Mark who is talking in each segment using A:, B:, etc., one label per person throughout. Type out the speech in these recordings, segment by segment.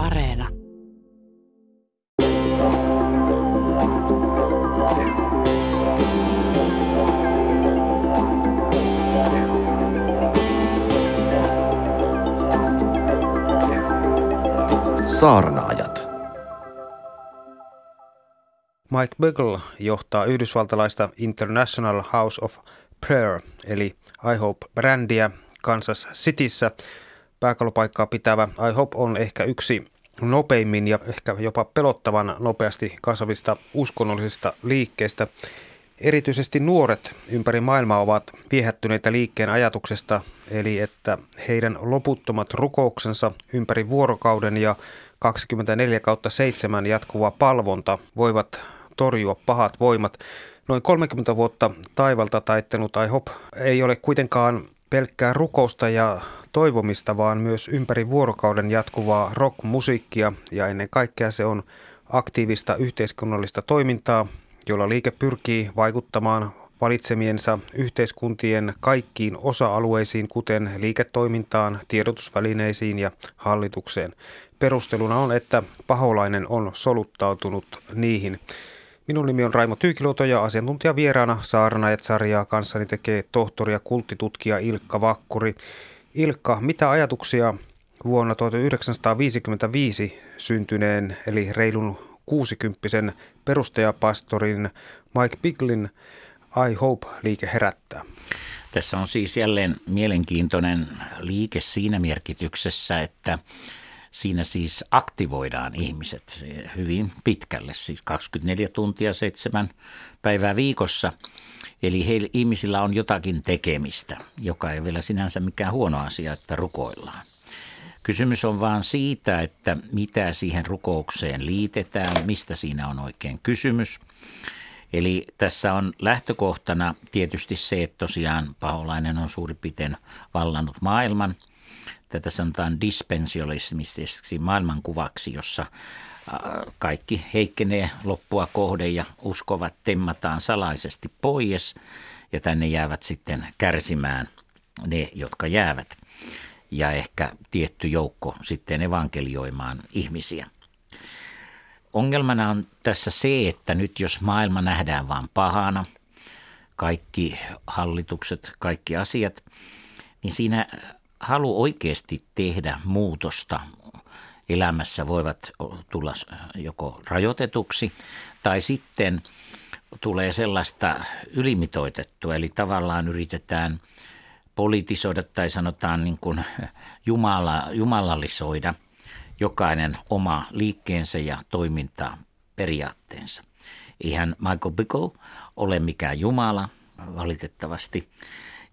A: Areena.
B: Saarnaajat.
C: Mike Bugle johtaa yhdysvaltalaista International House of Prayer eli I Hope-brändiä Kansas Cityssä. Pääkallopaikkaa pitävä I Hope on ehkä yksi nopeimmin ja ehkä jopa pelottavan nopeasti kasvavista uskonnollisista liikkeistä. Erityisesti nuoret ympäri maailmaa ovat viehättyneitä liikkeen ajatuksesta, eli että heidän loputtomat rukouksensa ympäri vuorokauden ja 24 kautta 7 jatkuva palvonta voivat torjua pahat voimat. Noin 30 vuotta taivalta taittanut IHOP ei ole kuitenkaan pelkkää rukousta ja toivomista, vaan myös ympäri vuorokauden jatkuvaa rockmusiikkia ja ennen kaikkea se on aktiivista yhteiskunnallista toimintaa, jolla liike pyrkii vaikuttamaan valitsemiensa yhteiskuntien kaikkiin osa-alueisiin, kuten liiketoimintaan, tiedotusvälineisiin ja hallitukseen. Perusteluna on, että paholainen on soluttautunut niihin. Minun nimi on Raimo Tyykiluoto ja asiantuntija vieraana Saarnaet-sarjaa kanssani tekee tohtori ja kulttitutkija Ilkka Vakkuri. Ilkka, mitä ajatuksia vuonna 1955 syntyneen eli reilun 60 perustajapastorin Mike Biglin I Hope-liike herättää?
D: Tässä on siis jälleen mielenkiintoinen liike siinä merkityksessä, että Siinä siis aktivoidaan ihmiset hyvin pitkälle, siis 24 tuntia seitsemän päivää viikossa. Eli heillä ihmisillä on jotakin tekemistä, joka ei vielä sinänsä mikään huono asia, että rukoillaan. Kysymys on vaan siitä, että mitä siihen rukoukseen liitetään, mistä siinä on oikein kysymys. Eli tässä on lähtökohtana tietysti se, että tosiaan paholainen on suurin piirtein vallannut maailman – tätä sanotaan dispensiolismistiseksi maailmankuvaksi, jossa kaikki heikkenee loppua kohde ja uskovat temmataan salaisesti pois ja tänne jäävät sitten kärsimään ne, jotka jäävät ja ehkä tietty joukko sitten evankelioimaan ihmisiä. Ongelmana on tässä se, että nyt jos maailma nähdään vain pahana, kaikki hallitukset, kaikki asiat, niin siinä halu oikeasti tehdä muutosta. Elämässä voivat tulla joko rajoitetuksi tai sitten tulee sellaista ylimitoitettua, eli tavallaan yritetään politisoida tai sanotaan niin kuin jumala, jumalallisoida jokainen oma liikkeensä ja toiminta periaatteensa. Eihän Michael Bickle ole mikään jumala valitettavasti.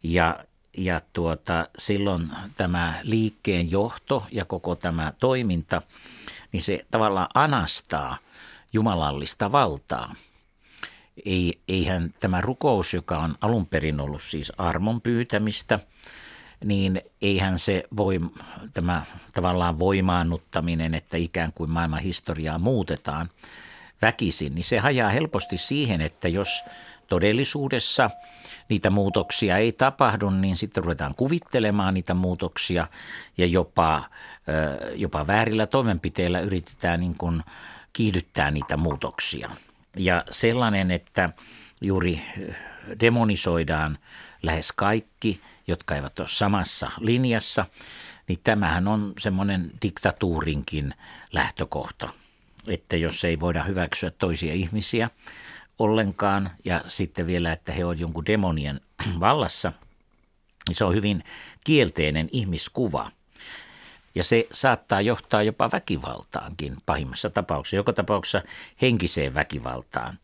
D: Ja ja tuota, silloin tämä liikkeen johto ja koko tämä toiminta, niin se tavallaan anastaa jumalallista valtaa. Ei, eihän tämä rukous, joka on alun perin ollut siis armon pyytämistä, niin eihän se voi, tämä tavallaan voimaannuttaminen, että ikään kuin maailman historiaa muutetaan väkisin, niin se hajaa helposti siihen, että jos todellisuudessa – niitä muutoksia ei tapahdu, niin sitten ruvetaan kuvittelemaan niitä muutoksia ja jopa, jopa väärillä toimenpiteillä yritetään niin kuin kiihdyttää niitä muutoksia. Ja sellainen, että juuri demonisoidaan lähes kaikki, jotka eivät ole samassa linjassa, niin tämähän on semmoinen diktatuurinkin lähtökohta, että jos ei voida hyväksyä toisia ihmisiä, ollenkaan ja sitten vielä, että he ovat jonkun demonien vallassa, niin se on hyvin kielteinen ihmiskuva. Ja se saattaa johtaa jopa väkivaltaankin pahimmassa tapauksessa, joka tapauksessa henkiseen väkivaltaan.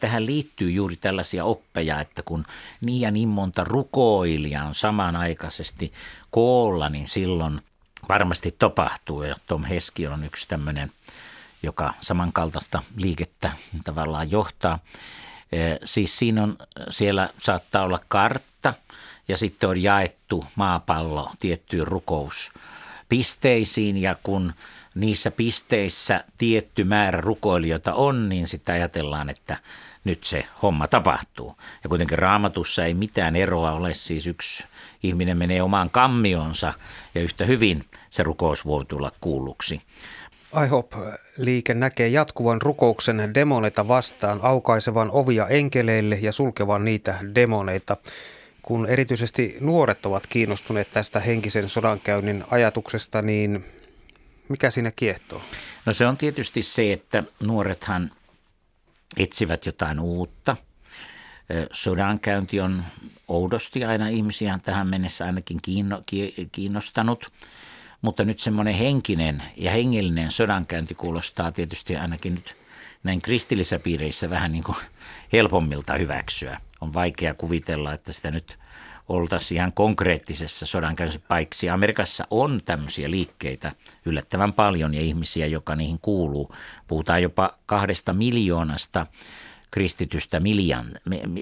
D: Tähän liittyy juuri tällaisia oppeja, että kun niin ja niin monta rukoilijaa on samanaikaisesti koolla, niin silloin varmasti tapahtuu. Ja Tom Heski on yksi tämmöinen – joka samankaltaista liikettä tavallaan johtaa. Siis siinä on, siellä saattaa olla kartta ja sitten on jaettu maapallo tiettyyn rukous pisteisiin ja kun niissä pisteissä tietty määrä rukoilijoita on, niin sitten ajatellaan, että nyt se homma tapahtuu. Ja kuitenkin raamatussa ei mitään eroa ole, siis yksi ihminen menee omaan kammionsa ja yhtä hyvin se rukous voi tulla kuulluksi.
C: IHOP-liike näkee jatkuvan rukouksen demoneita vastaan, aukaisevan ovia enkeleille ja sulkevan niitä demoneita. Kun erityisesti nuoret ovat kiinnostuneet tästä henkisen sodankäynnin ajatuksesta, niin mikä siinä kiehtoo?
D: No se on tietysti se, että nuorethan etsivät jotain uutta. Sodankäynti on oudosti aina ihmisiä tähän mennessä ainakin kiinnostanut. Mutta nyt semmoinen henkinen ja hengellinen sodankäynti kuulostaa tietysti ainakin nyt näin kristillisissä piireissä vähän niin kuin helpommilta hyväksyä. On vaikea kuvitella, että sitä nyt oltaisiin ihan konkreettisessa sodankäynnissä paiksi. Amerikassa on tämmöisiä liikkeitä yllättävän paljon ja ihmisiä, joka niihin kuuluu. Puhutaan jopa kahdesta miljoonasta kristitystä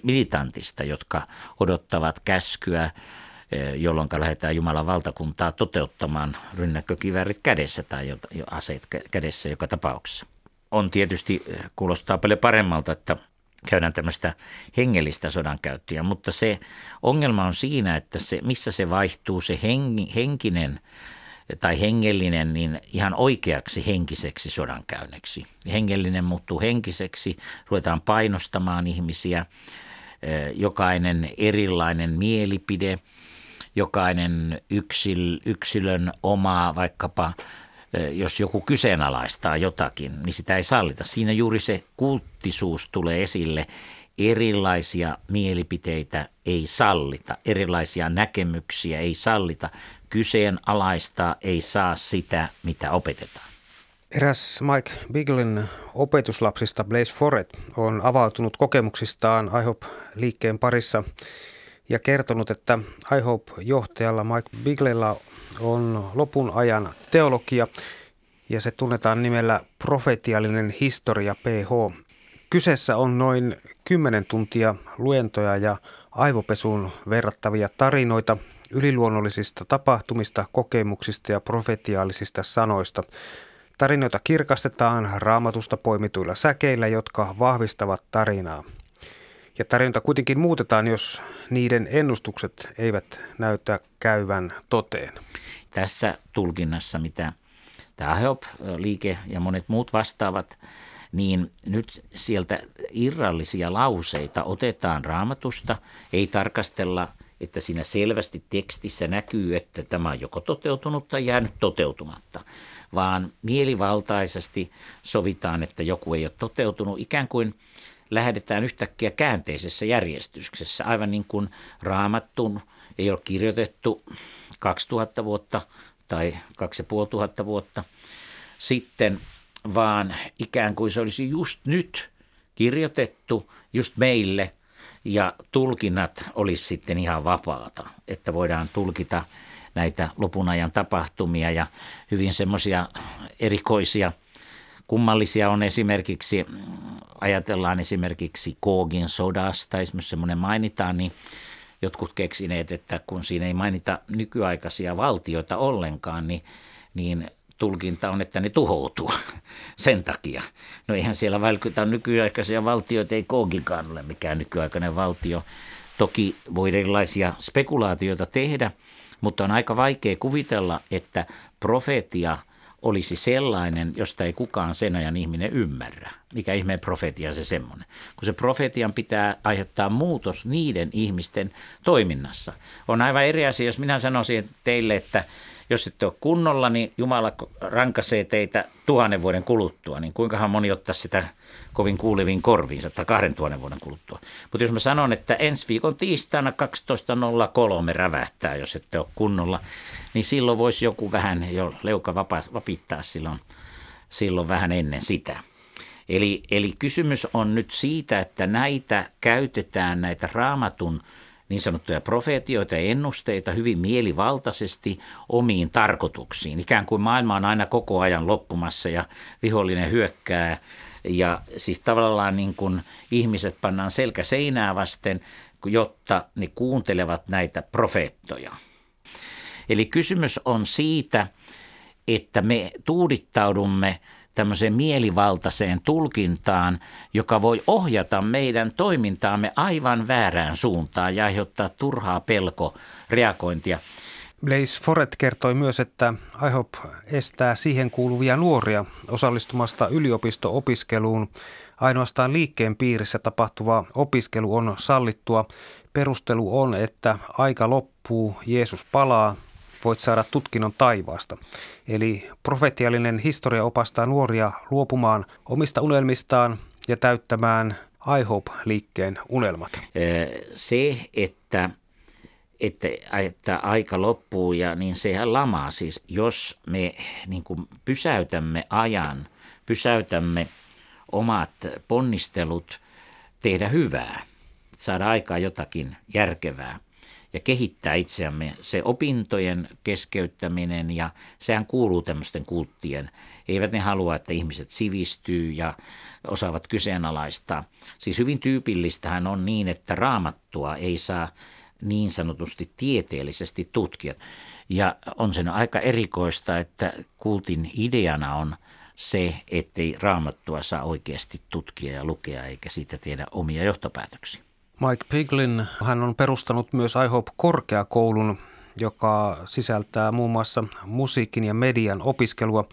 D: militantista, jotka odottavat käskyä jolloin lähdetään Jumalan valtakuntaa toteuttamaan rynnäkkökiväärit kädessä tai aseet kädessä joka tapauksessa. On tietysti, eh, kuulostaa paljon paremmalta, että käydään tämmöistä hengellistä sodankäyttöä, mutta se ongelma on siinä, että se, missä se vaihtuu se henkinen tai hengellinen niin ihan oikeaksi henkiseksi sodankäynneksi. Hengellinen muuttuu henkiseksi, ruvetaan painostamaan ihmisiä, eh, jokainen erilainen mielipide – jokainen yksil, yksilön omaa vaikkapa jos joku kyseenalaistaa jotakin, niin sitä ei sallita. Siinä juuri se kulttisuus tulee esille. Erilaisia mielipiteitä ei sallita, erilaisia näkemyksiä ei sallita. Kyseenalaistaa ei saa sitä, mitä opetetaan.
C: Eräs Mike Biglin opetuslapsista Blaise Foret on avautunut kokemuksistaan IHOP-liikkeen parissa – ja kertonut, että iHope-johtajalla Mike Biglella on lopun ajan teologia ja se tunnetaan nimellä profetiallinen historia PH. Kyseessä on noin 10 tuntia luentoja ja aivopesuun verrattavia tarinoita yliluonnollisista tapahtumista, kokemuksista ja profetiaalisista sanoista. Tarinoita kirkastetaan raamatusta poimituilla säkeillä, jotka vahvistavat tarinaa. Ja tarjonta kuitenkin muutetaan, jos niiden ennustukset eivät näytä käyvän toteen.
D: Tässä tulkinnassa, mitä tämä HEOP-liike ja monet muut vastaavat, niin nyt sieltä irrallisia lauseita otetaan raamatusta, ei tarkastella, että siinä selvästi tekstissä näkyy, että tämä on joko toteutunut tai jäänyt toteutumatta, vaan mielivaltaisesti sovitaan, että joku ei ole toteutunut, ikään kuin – lähdetään yhtäkkiä käänteisessä järjestyksessä, aivan niin kuin raamattun ei ole kirjoitettu 2000 vuotta tai 2500 vuotta sitten, vaan ikään kuin se olisi just nyt kirjoitettu just meille ja tulkinnat olisi sitten ihan vapaata, että voidaan tulkita näitä lopun ajan tapahtumia ja hyvin semmoisia erikoisia – Kummallisia on esimerkiksi, ajatellaan esimerkiksi Koogin sodasta, esimerkiksi semmoinen mainitaan, niin jotkut keksineet, että kun siinä ei mainita nykyaikaisia valtioita ollenkaan, niin, niin tulkinta on, että ne tuhoutuu sen takia. No eihän siellä välkytä nykyaikaisia valtioita, ei Kooginkaan ole mikään nykyaikainen valtio. Toki voi erilaisia spekulaatioita tehdä, mutta on aika vaikea kuvitella, että profeetia – olisi sellainen, josta ei kukaan sen ajan ihminen ymmärrä. Mikä ihmeen profetia se semmoinen. Kun se profetian pitää aiheuttaa muutos niiden ihmisten toiminnassa. On aivan eri asia, jos minä sanoisin teille, että jos ette ole kunnolla, niin Jumala rankasee teitä tuhannen vuoden kuluttua, niin kuinkahan moni ottaa sitä kovin kuuleviin korviinsa tai kahden tuhannen vuoden kuluttua. Mutta jos mä sanon, että ensi viikon tiistaina 12.03 rävähtää, jos ette ole kunnolla, niin silloin voisi joku vähän jo leuka vapa, vapittaa silloin, silloin vähän ennen sitä. Eli, eli kysymys on nyt siitä, että näitä käytetään, näitä raamatun niin sanottuja profeetioita ja ennusteita hyvin mielivaltaisesti omiin tarkoituksiin. Ikään kuin maailma on aina koko ajan loppumassa ja vihollinen hyökkää ja siis tavallaan niin kuin ihmiset pannaan selkä seinää vasten, jotta ne kuuntelevat näitä profeettoja. Eli kysymys on siitä, että me tuudittaudumme tämmöiseen mielivaltaiseen tulkintaan, joka voi ohjata meidän toimintaamme aivan väärään suuntaan ja aiheuttaa turhaa pelko reagointia.
C: Blaise Foret kertoi myös, että IHOP estää siihen kuuluvia nuoria osallistumasta yliopisto-opiskeluun. Ainoastaan liikkeen piirissä tapahtuva opiskelu on sallittua. Perustelu on, että aika loppuu, Jeesus palaa, voit saada tutkinnon taivaasta. Eli profetiallinen historia opastaa nuoria luopumaan omista unelmistaan ja täyttämään I Hope-liikkeen unelmat.
D: Se, että että, että aika loppuu ja niin sehän lamaa. Siis jos me niin kuin pysäytämme ajan, pysäytämme omat ponnistelut tehdä hyvää, saada aikaa jotakin järkevää ja kehittää itseämme. Se opintojen keskeyttäminen ja sehän kuuluu tämmöisten kulttien. Eivät ne halua, että ihmiset sivistyy ja osaavat kyseenalaistaa. Siis hyvin tyypillistähän on niin, että raamattua ei saa niin sanotusti tieteellisesti tutkia. Ja on sen aika erikoista, että kultin ideana on se, ettei raamattua saa oikeasti tutkia ja lukea eikä siitä tehdä omia johtopäätöksiä.
C: Mike Piglin, hän on perustanut myös iHope-korkeakoulun, joka sisältää muun muassa musiikin ja median opiskelua.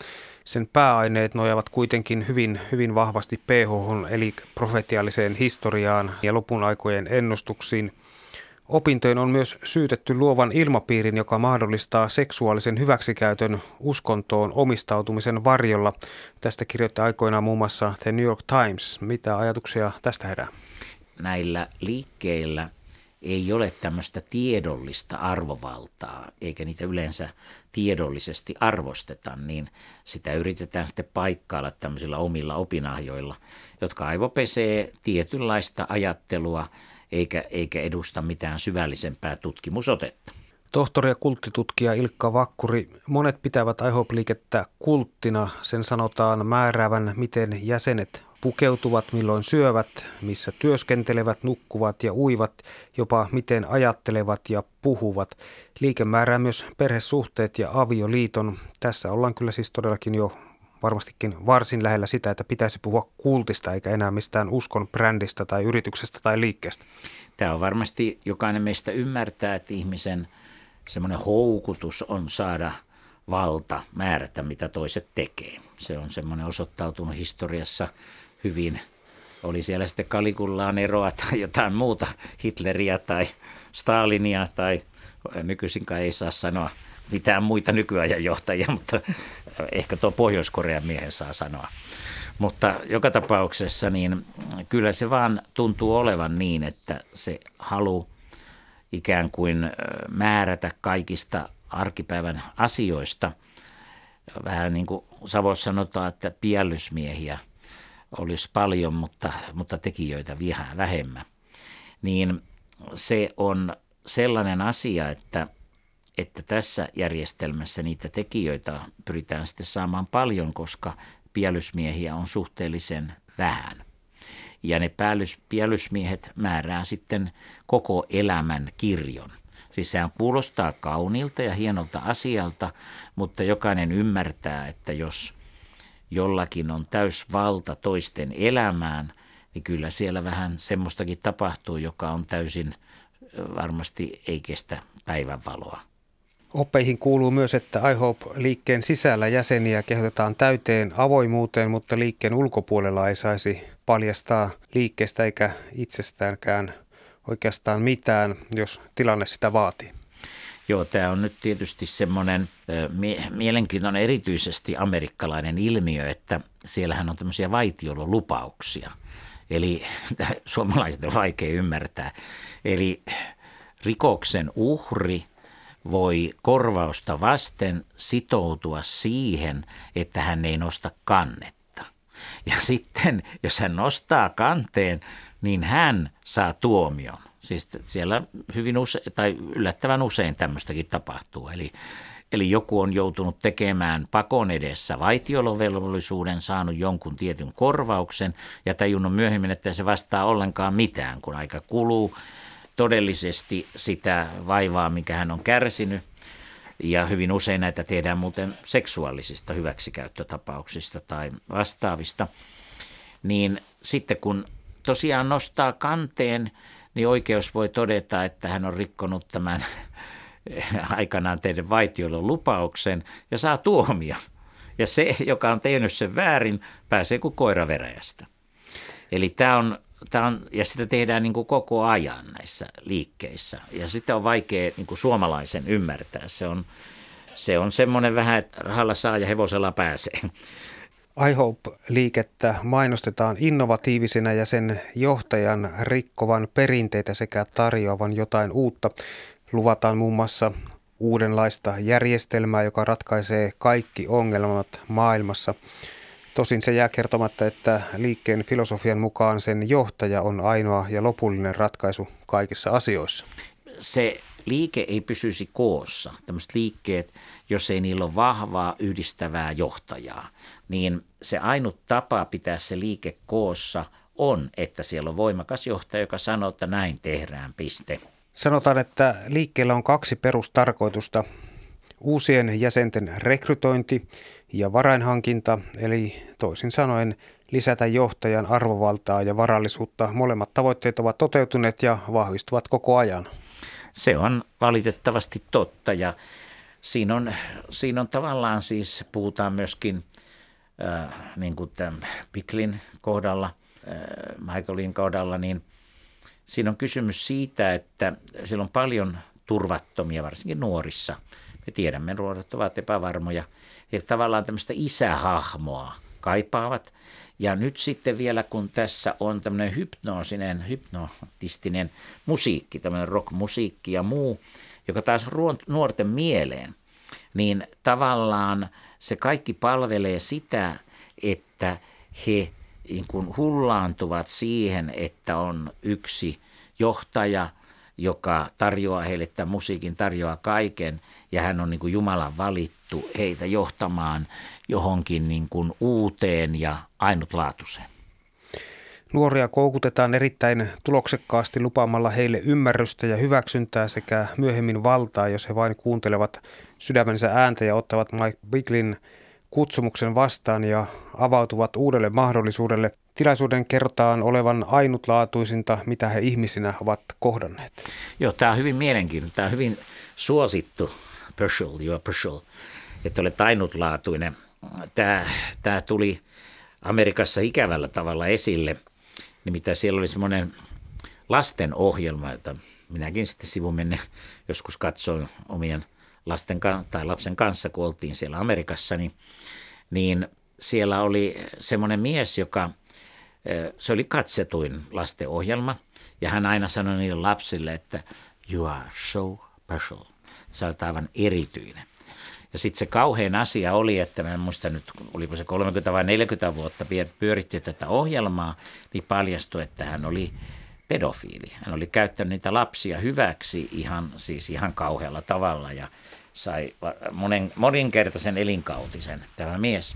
C: Sen pääaineet nojaavat kuitenkin hyvin, hyvin vahvasti PH, eli profetiaaliseen historiaan ja lopun aikojen ennustuksiin – Opintojen on myös syytetty luovan ilmapiirin, joka mahdollistaa seksuaalisen hyväksikäytön uskontoon omistautumisen varjolla. Tästä kirjoitti aikoinaan muun muassa The New York Times. Mitä ajatuksia tästä herää?
D: Näillä liikkeillä ei ole tämmöistä tiedollista arvovaltaa, eikä niitä yleensä tiedollisesti arvosteta, niin sitä yritetään sitten paikkailla tämmöisillä omilla opinahjoilla, jotka aivopesee tietynlaista ajattelua – eikä, eikä edusta mitään syvällisempää tutkimusotetta.
C: Tohtori ja kulttitutkija Ilkka Vakkuri, monet pitävät IHOP-liikettä kulttina. Sen sanotaan määräävän, miten jäsenet pukeutuvat, milloin syövät, missä työskentelevät, nukkuvat ja uivat, jopa miten ajattelevat ja puhuvat. Liike määrää myös perhesuhteet ja avioliiton. Tässä ollaan kyllä siis todellakin jo varmastikin varsin lähellä sitä, että pitäisi puhua kultista eikä enää mistään uskon brändistä tai yrityksestä tai liikkeestä.
D: Tämä on varmasti, jokainen meistä ymmärtää, että ihmisen semmoinen houkutus on saada valta määrätä, mitä toiset tekee. Se on semmoinen osoittautunut historiassa hyvin. Oli siellä sitten Kalikullaan eroa tai jotain muuta, Hitleriä tai Stalinia tai nykyisinkaan ei saa sanoa mitään muita nykyajan johtajia, mutta ehkä tuo Pohjois-Korean miehen saa sanoa. Mutta joka tapauksessa niin kyllä se vaan tuntuu olevan niin, että se halu ikään kuin määrätä kaikista arkipäivän asioista. Vähän niin kuin Savossa sanotaan, että piellysmiehiä olisi paljon, mutta, mutta tekijöitä vähän vähemmän. Niin se on sellainen asia, että että tässä järjestelmässä niitä tekijöitä pyritään sitten saamaan paljon, koska pielysmiehiä on suhteellisen vähän. Ja ne päällys, pielysmiehet määrää sitten koko elämän kirjon. Siis sehän kuulostaa kauniilta ja hienolta asialta, mutta jokainen ymmärtää, että jos jollakin on täysvalta toisten elämään, niin kyllä siellä vähän semmoistakin tapahtuu, joka on täysin varmasti ei kestä päivänvaloa.
C: Oppeihin kuuluu myös, että iHope-liikkeen sisällä jäseniä kehotetaan täyteen avoimuuteen, mutta liikkeen ulkopuolella ei saisi paljastaa liikkeestä eikä itsestäänkään oikeastaan mitään, jos tilanne sitä vaatii.
D: Joo, tämä on nyt tietysti semmoinen mie- mielenkiintoinen erityisesti amerikkalainen ilmiö, että siellähän on tämmöisiä vaitiololupauksia. Eli suomalaiset on vaikea ymmärtää. Eli rikoksen uhri – voi korvausta vasten sitoutua siihen, että hän ei nosta kannetta. Ja sitten, jos hän nostaa kanteen, niin hän saa tuomion. Siis siellä hyvin use, tai yllättävän usein tämmöistäkin tapahtuu. Eli, eli joku on joutunut tekemään pakon edessä vaitiolovelvollisuuden, saanut jonkun tietyn korvauksen ja tajunnut myöhemmin, että se vastaa ollenkaan mitään, kun aika kuluu todellisesti sitä vaivaa, mikä hän on kärsinyt, Ja hyvin usein näitä tehdään muuten seksuaalisista hyväksikäyttötapauksista tai vastaavista. Niin sitten kun tosiaan nostaa kanteen, niin oikeus voi todeta, että hän on rikkonut tämän aikanaan teidän vaitiolon lupauksen ja saa tuomia. Ja se, joka on tehnyt sen väärin, pääsee kuin koira veräjästä. Eli tämä on, tämä on, ja sitä tehdään niin kuin koko ajan näissä liikkeissä. Ja sitä on vaikea niin kuin suomalaisen ymmärtää. Se on, se on semmoinen vähän, että rahalla saa ja hevosella pääsee.
C: iHope-liikettä mainostetaan innovatiivisena ja sen johtajan rikkovan perinteitä sekä tarjoavan jotain uutta. Luvataan muun muassa uudenlaista järjestelmää, joka ratkaisee kaikki ongelmat maailmassa. Tosin se jää kertomatta, että liikkeen filosofian mukaan sen johtaja on ainoa ja lopullinen ratkaisu kaikissa asioissa.
D: Se liike ei pysyisi koossa. Tämmöiset liikkeet, jos ei niillä ole vahvaa yhdistävää johtajaa, niin se ainut tapa pitää se liike koossa on, että siellä on voimakas johtaja, joka sanoo, että näin tehdään, piste.
C: Sanotaan, että liikkeellä on kaksi perustarkoitusta. Uusien jäsenten rekrytointi ja varainhankinta, eli toisin sanoen lisätä johtajan arvovaltaa ja varallisuutta. Molemmat tavoitteet ovat toteutuneet ja vahvistuvat koko ajan.
D: Se on valitettavasti totta ja siinä on, siinä on tavallaan siis, puhutaan myöskin äh, niin kuin tämän Piklin kohdalla, äh, Michaelin kohdalla, niin siinä on kysymys siitä, että siellä on paljon turvattomia, varsinkin nuorissa. Me tiedämme, nuoret ovat epävarmoja. Ja tavallaan tämmöistä isähahmoa kaipaavat. Ja nyt sitten vielä, kun tässä on tämmöinen hypnoosinen, hypnotistinen musiikki, tämmöinen rockmusiikki ja muu, joka taas nuorten mieleen, niin tavallaan se kaikki palvelee sitä, että he niin kuin hullaantuvat siihen, että on yksi johtaja, joka tarjoaa heille tämän musiikin, tarjoaa kaiken ja hän on niin kuin Jumalan valittu heitä johtamaan johonkin niin kuin uuteen ja ainutlaatuiseen.
C: Nuoria koukutetaan erittäin tuloksekkaasti lupaamalla heille ymmärrystä ja hyväksyntää sekä myöhemmin valtaa, jos he vain kuuntelevat sydämensä ääntä ja ottavat Mike Biglin kutsumuksen vastaan ja avautuvat uudelle mahdollisuudelle. Tilaisuuden kertaan olevan ainutlaatuisinta, mitä he ihmisinä ovat kohdanneet.
D: Joo, tämä on hyvin mielenkiintoinen. Tämä on hyvin suosittu, Purcell, are Purcell, että olet ainutlaatuinen. Tämä, tämä tuli Amerikassa ikävällä tavalla esille. Nimittäin siellä oli semmoinen lasten ohjelma, jota minäkin sitten sivun menne joskus katsoin omien – lasten tai lapsen kanssa, kun oltiin siellä Amerikassa, niin, niin siellä oli semmoinen mies, joka, se oli katsetuin lastenohjelma, ja hän aina sanoi niille lapsille, että you are so special. Sä olet aivan erityinen. Ja sitten se kauhean asia oli, että mä en muista nyt, oliko se 30 vai 40 vuotta pyöritti tätä ohjelmaa, niin paljastui, että hän oli pedofiili. Hän oli käyttänyt niitä lapsia hyväksi ihan, siis ihan kauhealla tavalla ja sai monen, moninkertaisen elinkautisen tämä mies.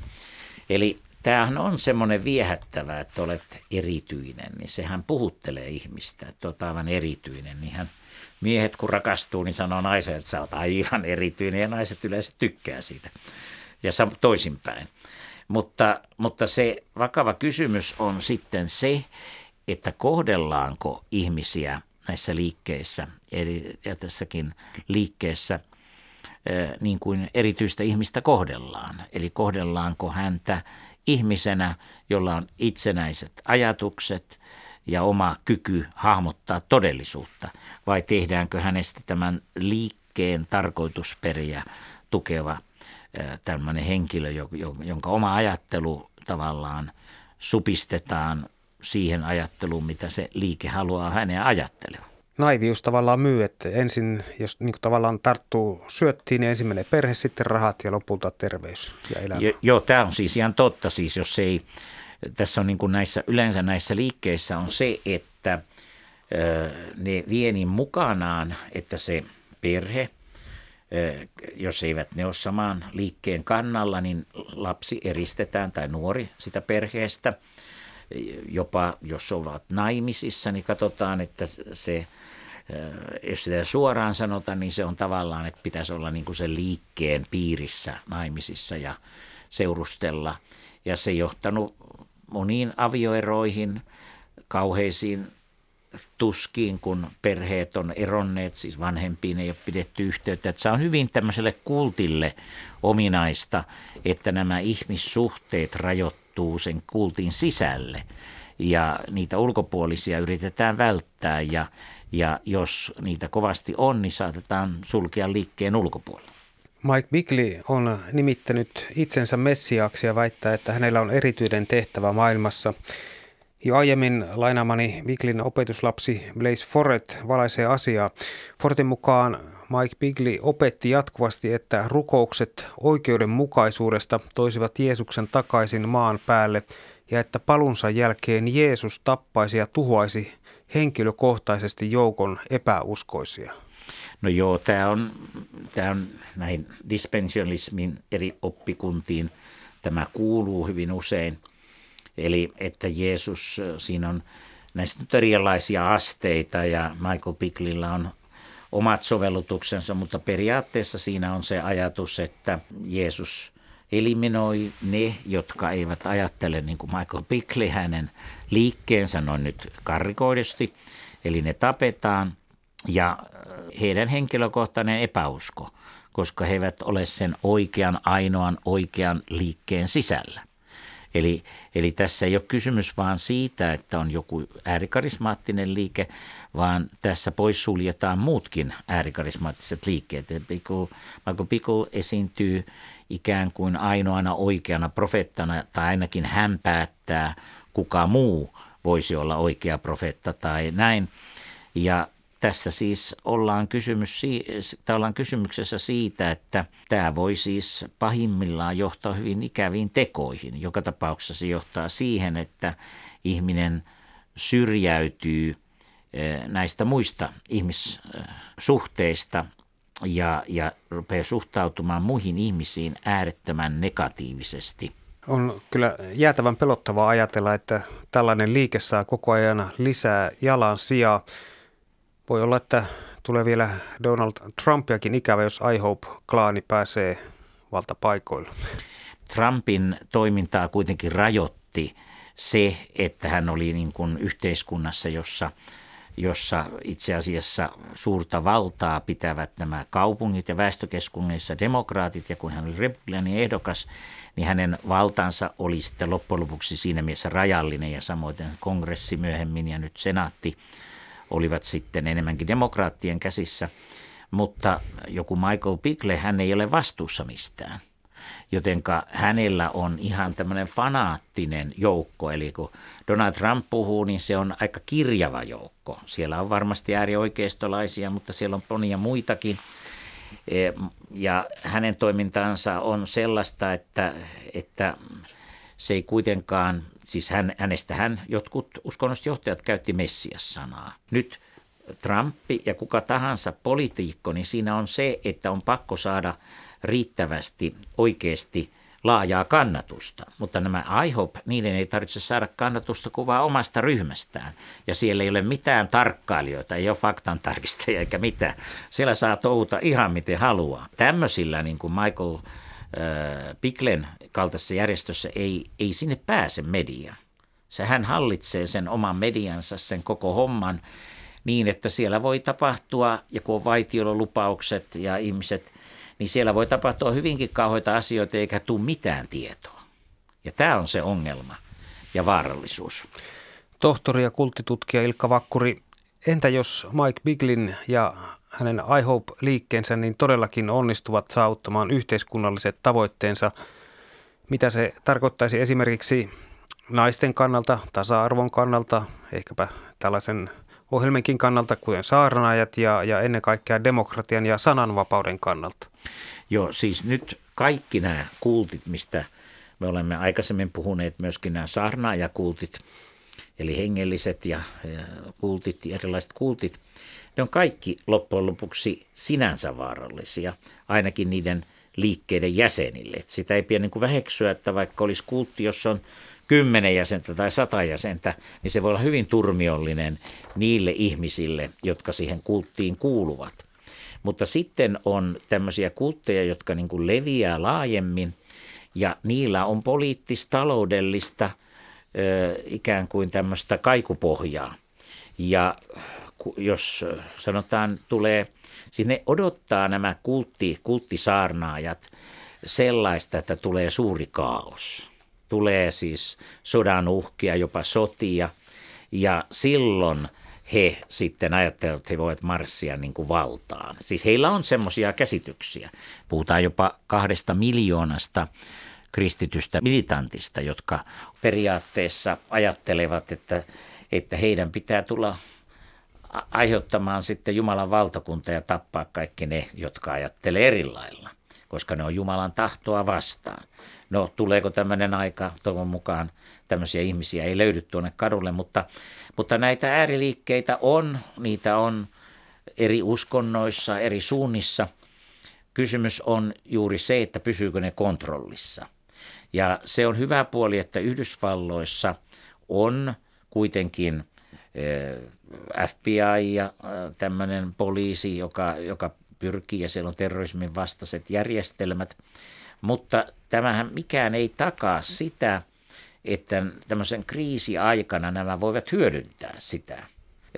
D: Eli tämähän on semmoinen viehättävä, että olet erityinen, niin sehän puhuttelee ihmistä, että olet aivan erityinen. Niin hän, miehet kun rakastuu, niin sanoo naiselle, että sä oot aivan erityinen ja naiset yleensä tykkää siitä. Ja toisinpäin. Mutta, mutta se vakava kysymys on sitten se, että kohdellaanko ihmisiä näissä liikkeissä, eli ja tässäkin liikkeessä – niin kuin erityistä ihmistä kohdellaan. Eli kohdellaanko häntä ihmisenä, jolla on itsenäiset ajatukset ja oma kyky hahmottaa todellisuutta, vai tehdäänkö hänestä tämän liikkeen tarkoitusperiä tukeva tämmöinen henkilö, jonka oma ajattelu tavallaan supistetaan siihen ajatteluun, mitä se liike haluaa hänen ajattelevan
C: naivius tavallaan myy, että ensin, jos niin kuin tavallaan tarttuu syöttiin, niin ensin menee perhe, sitten rahat ja lopulta terveys ja elämä.
D: Jo, joo, tämä on siis ihan totta. Siis jos ei, tässä on niin kuin näissä, yleensä näissä liikkeissä on se, että ö, ne vie niin mukanaan, että se perhe, jos eivät ne ole samaan liikkeen kannalla, niin lapsi eristetään tai nuori sitä perheestä. Jopa jos ovat naimisissa, niin katsotaan, että se jos sitä suoraan sanotaan, niin se on tavallaan, että pitäisi olla niin kuin sen liikkeen piirissä naimisissa ja seurustella. Ja se johtanut moniin avioeroihin, kauheisiin tuskiin, kun perheet on eronneet, siis vanhempiin ei ole pidetty yhteyttä. Että se on hyvin tämmöiselle kultille ominaista, että nämä ihmissuhteet rajoittuu sen kultin sisälle ja niitä ulkopuolisia yritetään välttää ja, ja jos niitä kovasti on, niin saatetaan sulkea liikkeen ulkopuolelle.
C: Mike Bigley on nimittänyt itsensä messiaaksi ja väittää, että hänellä on erityinen tehtävä maailmassa. Jo aiemmin lainaamani Bigleyn opetuslapsi Blaise Forret valaisee asiaa. Fortin mukaan Mike Bigley opetti jatkuvasti, että rukoukset oikeudenmukaisuudesta toisivat Jeesuksen takaisin maan päälle ja että palunsa jälkeen Jeesus tappaisi ja tuhoaisi henkilökohtaisesti joukon epäuskoisia.
D: No joo, tämä on, tämä on näihin dispensionalismin eri oppikuntiin, tämä kuuluu hyvin usein. Eli että Jeesus, siinä on näistä nyt erilaisia asteita ja Michael Picklillä on omat sovellutuksensa, mutta periaatteessa siinä on se ajatus, että Jeesus eliminoi ne, jotka eivät ajattele niin kuin Michael Pickley hänen liikkeensä noin nyt karrikoidusti, eli ne tapetaan ja heidän henkilökohtainen epäusko, koska he eivät ole sen oikean, ainoan oikean liikkeen sisällä. Eli, eli tässä ei ole kysymys vaan siitä, että on joku äärikarismaattinen liike, vaan tässä poissuljetaan muutkin äärikarismaattiset liikkeet. Michael Pickle esiintyy ikään kuin ainoana oikeana profeettana, tai ainakin hän päättää, kuka muu voisi olla oikea profeetta tai näin. Ja tässä siis ollaan, kysymys, ollaan kysymyksessä siitä, että tämä voi siis pahimmillaan johtaa hyvin ikäviin tekoihin. Joka tapauksessa se johtaa siihen, että ihminen syrjäytyy eh, näistä muista ihmissuhteista ja, ja rupeaa suhtautumaan muihin ihmisiin äärettömän negatiivisesti.
C: On kyllä jäätävän pelottavaa ajatella, että tällainen liike saa koko ajan lisää jalan sijaa. Voi olla, että tulee vielä Donald Trumpiakin ikävä, jos iHope-klaani pääsee valtapaikoille.
D: Trumpin toimintaa kuitenkin rajoitti se, että hän oli niin kuin yhteiskunnassa, jossa, jossa itse asiassa suurta valtaa pitävät nämä kaupungit ja väestökeskuksissa demokraatit. Ja kun hän oli republikaanin ehdokas, niin hänen valtansa oli sitten loppujen lopuksi siinä mielessä rajallinen ja samoin kongressi myöhemmin ja nyt senaatti – olivat sitten enemmänkin demokraattien käsissä, mutta joku Michael Pickle, hän ei ole vastuussa mistään. Jotenka hänellä on ihan tämmöinen fanaattinen joukko, eli kun Donald Trump puhuu, niin se on aika kirjava joukko. Siellä on varmasti äärioikeistolaisia, mutta siellä on monia muitakin. E, ja hänen toimintansa on sellaista, että, että se ei kuitenkaan Siis hän, hänestä hän, jotkut uskonnolliset käytti Messias-sanaa. Nyt Trumpi ja kuka tahansa poliitikko, niin siinä on se, että on pakko saada riittävästi oikeasti laajaa kannatusta. Mutta nämä IHOP, niiden ei tarvitse saada kannatusta kuvaa omasta ryhmästään. Ja siellä ei ole mitään tarkkailijoita, ei ole faktan tarkistajia eikä mitään. Siellä saa touhuta ihan miten haluaa. Tämmöisillä niin kuin Michael Piklen kaltaisessa järjestössä ei, ei sinne pääse media. Se hän hallitsee sen oman mediansa, sen koko homman niin, että siellä voi tapahtua, ja kun on vaitiololupaukset ja ihmiset, niin siellä voi tapahtua hyvinkin kauheita asioita eikä tule mitään tietoa. Ja tämä on se ongelma ja vaarallisuus.
C: Tohtori ja kulttitutkija Ilkka Vakkuri, entä jos Mike Biglin ja hänen I Hope-liikkeensä niin todellakin onnistuvat saavuttamaan yhteiskunnalliset tavoitteensa. Mitä se tarkoittaisi esimerkiksi naisten kannalta, tasa-arvon kannalta, ehkäpä tällaisen ohjelmenkin kannalta, kuten saarnaajat ja, ja ennen kaikkea demokratian ja sananvapauden kannalta?
D: Joo, siis nyt kaikki nämä kultit, mistä me olemme aikaisemmin puhuneet, myöskin nämä saarnaajakultit, eli hengelliset ja, ja kultit, erilaiset kultit – ne on kaikki loppujen lopuksi sinänsä vaarallisia, ainakin niiden liikkeiden jäsenille. Et sitä ei pidä niin kuin väheksyä, että vaikka olisi kultti, jossa on kymmenen jäsentä tai sata jäsentä, niin se voi olla hyvin turmiollinen niille ihmisille, jotka siihen kulttiin kuuluvat. Mutta sitten on tämmöisiä kultteja, jotka niin kuin leviää laajemmin ja niillä on poliittis-taloudellista ikään kuin tämmöistä kaikupohjaa. Ja jos sanotaan tulee, siis ne odottaa nämä kultti, kulttisaarnaajat sellaista, että tulee suuri kaos. Tulee siis sodan uhkia, jopa sotia ja silloin he sitten ajattelevat, että he voivat marssia niin kuin valtaan. Siis heillä on semmoisia käsityksiä. Puhutaan jopa kahdesta miljoonasta kristitystä militantista, jotka periaatteessa ajattelevat, että, että heidän pitää tulla aiheuttamaan sitten Jumalan valtakunta ja tappaa kaikki ne, jotka ajattelee eri lailla, koska ne on Jumalan tahtoa vastaan. No, tuleeko tämmöinen aika? Toivon mukaan tämmöisiä ihmisiä ei löydy tuonne kadulle, mutta, mutta näitä ääriliikkeitä on, niitä on eri uskonnoissa, eri suunnissa. Kysymys on juuri se, että pysyykö ne kontrollissa. Ja se on hyvä puoli, että Yhdysvalloissa on kuitenkin eh, FBI ja eh, tämmöinen poliisi, joka, joka pyrkii ja siellä on terrorismin vastaiset järjestelmät. Mutta tämähän mikään ei takaa sitä, että tämmöisen kriisiaikana nämä voivat hyödyntää sitä.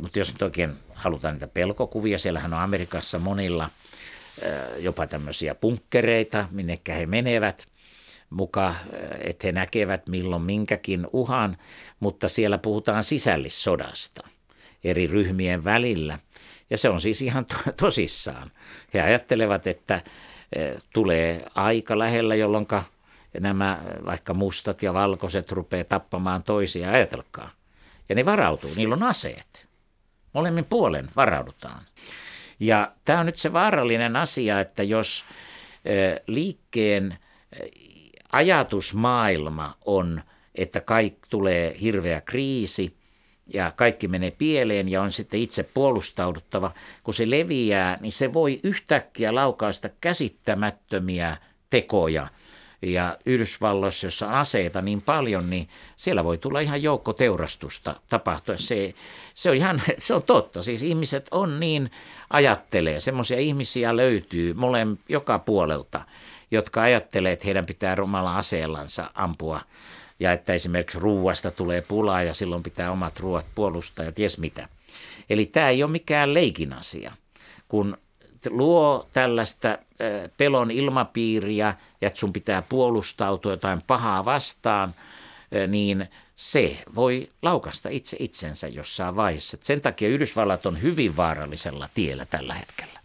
D: Mutta jos nyt oikein halutaan niitä pelkokuvia, siellähän on Amerikassa monilla jopa tämmöisiä punkkereita, minnekä he menevät – muka, että he näkevät milloin minkäkin uhan, mutta siellä puhutaan sisällissodasta eri ryhmien välillä. Ja se on siis ihan to- tosissaan. He ajattelevat, että e, tulee aika lähellä, jolloin nämä vaikka mustat ja valkoiset rupeaa tappamaan toisia, ajatelkaa. Ja ne varautuu, niillä on aseet. Molemmin puolen varaudutaan. Ja tämä on nyt se vaarallinen asia, että jos e, liikkeen ajatusmaailma on, että kaikki tulee hirveä kriisi ja kaikki menee pieleen ja on sitten itse puolustauduttava. Kun se leviää, niin se voi yhtäkkiä laukaista käsittämättömiä tekoja. Ja Yhdysvalloissa, jossa on aseita niin paljon, niin siellä voi tulla ihan joukko teurastusta tapahtua. Se, se, on ihan, se on totta. Siis ihmiset on niin, ajattelee. Semmoisia ihmisiä löytyy molemmin joka puolelta jotka ajattelee, että heidän pitää rumalla aseellansa ampua ja että esimerkiksi ruuasta tulee pulaa ja silloin pitää omat ruoat puolustaa ja ties mitä. Eli tämä ei ole mikään leikin asia. Kun luo tällaista pelon ilmapiiriä ja että sun pitää puolustautua jotain pahaa vastaan, niin se voi laukasta itse itsensä jossain vaiheessa. Sen takia Yhdysvallat on hyvin vaarallisella tiellä tällä hetkellä.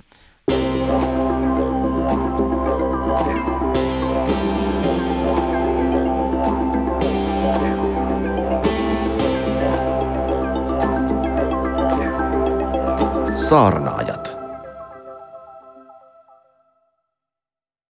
B: saarnaajat.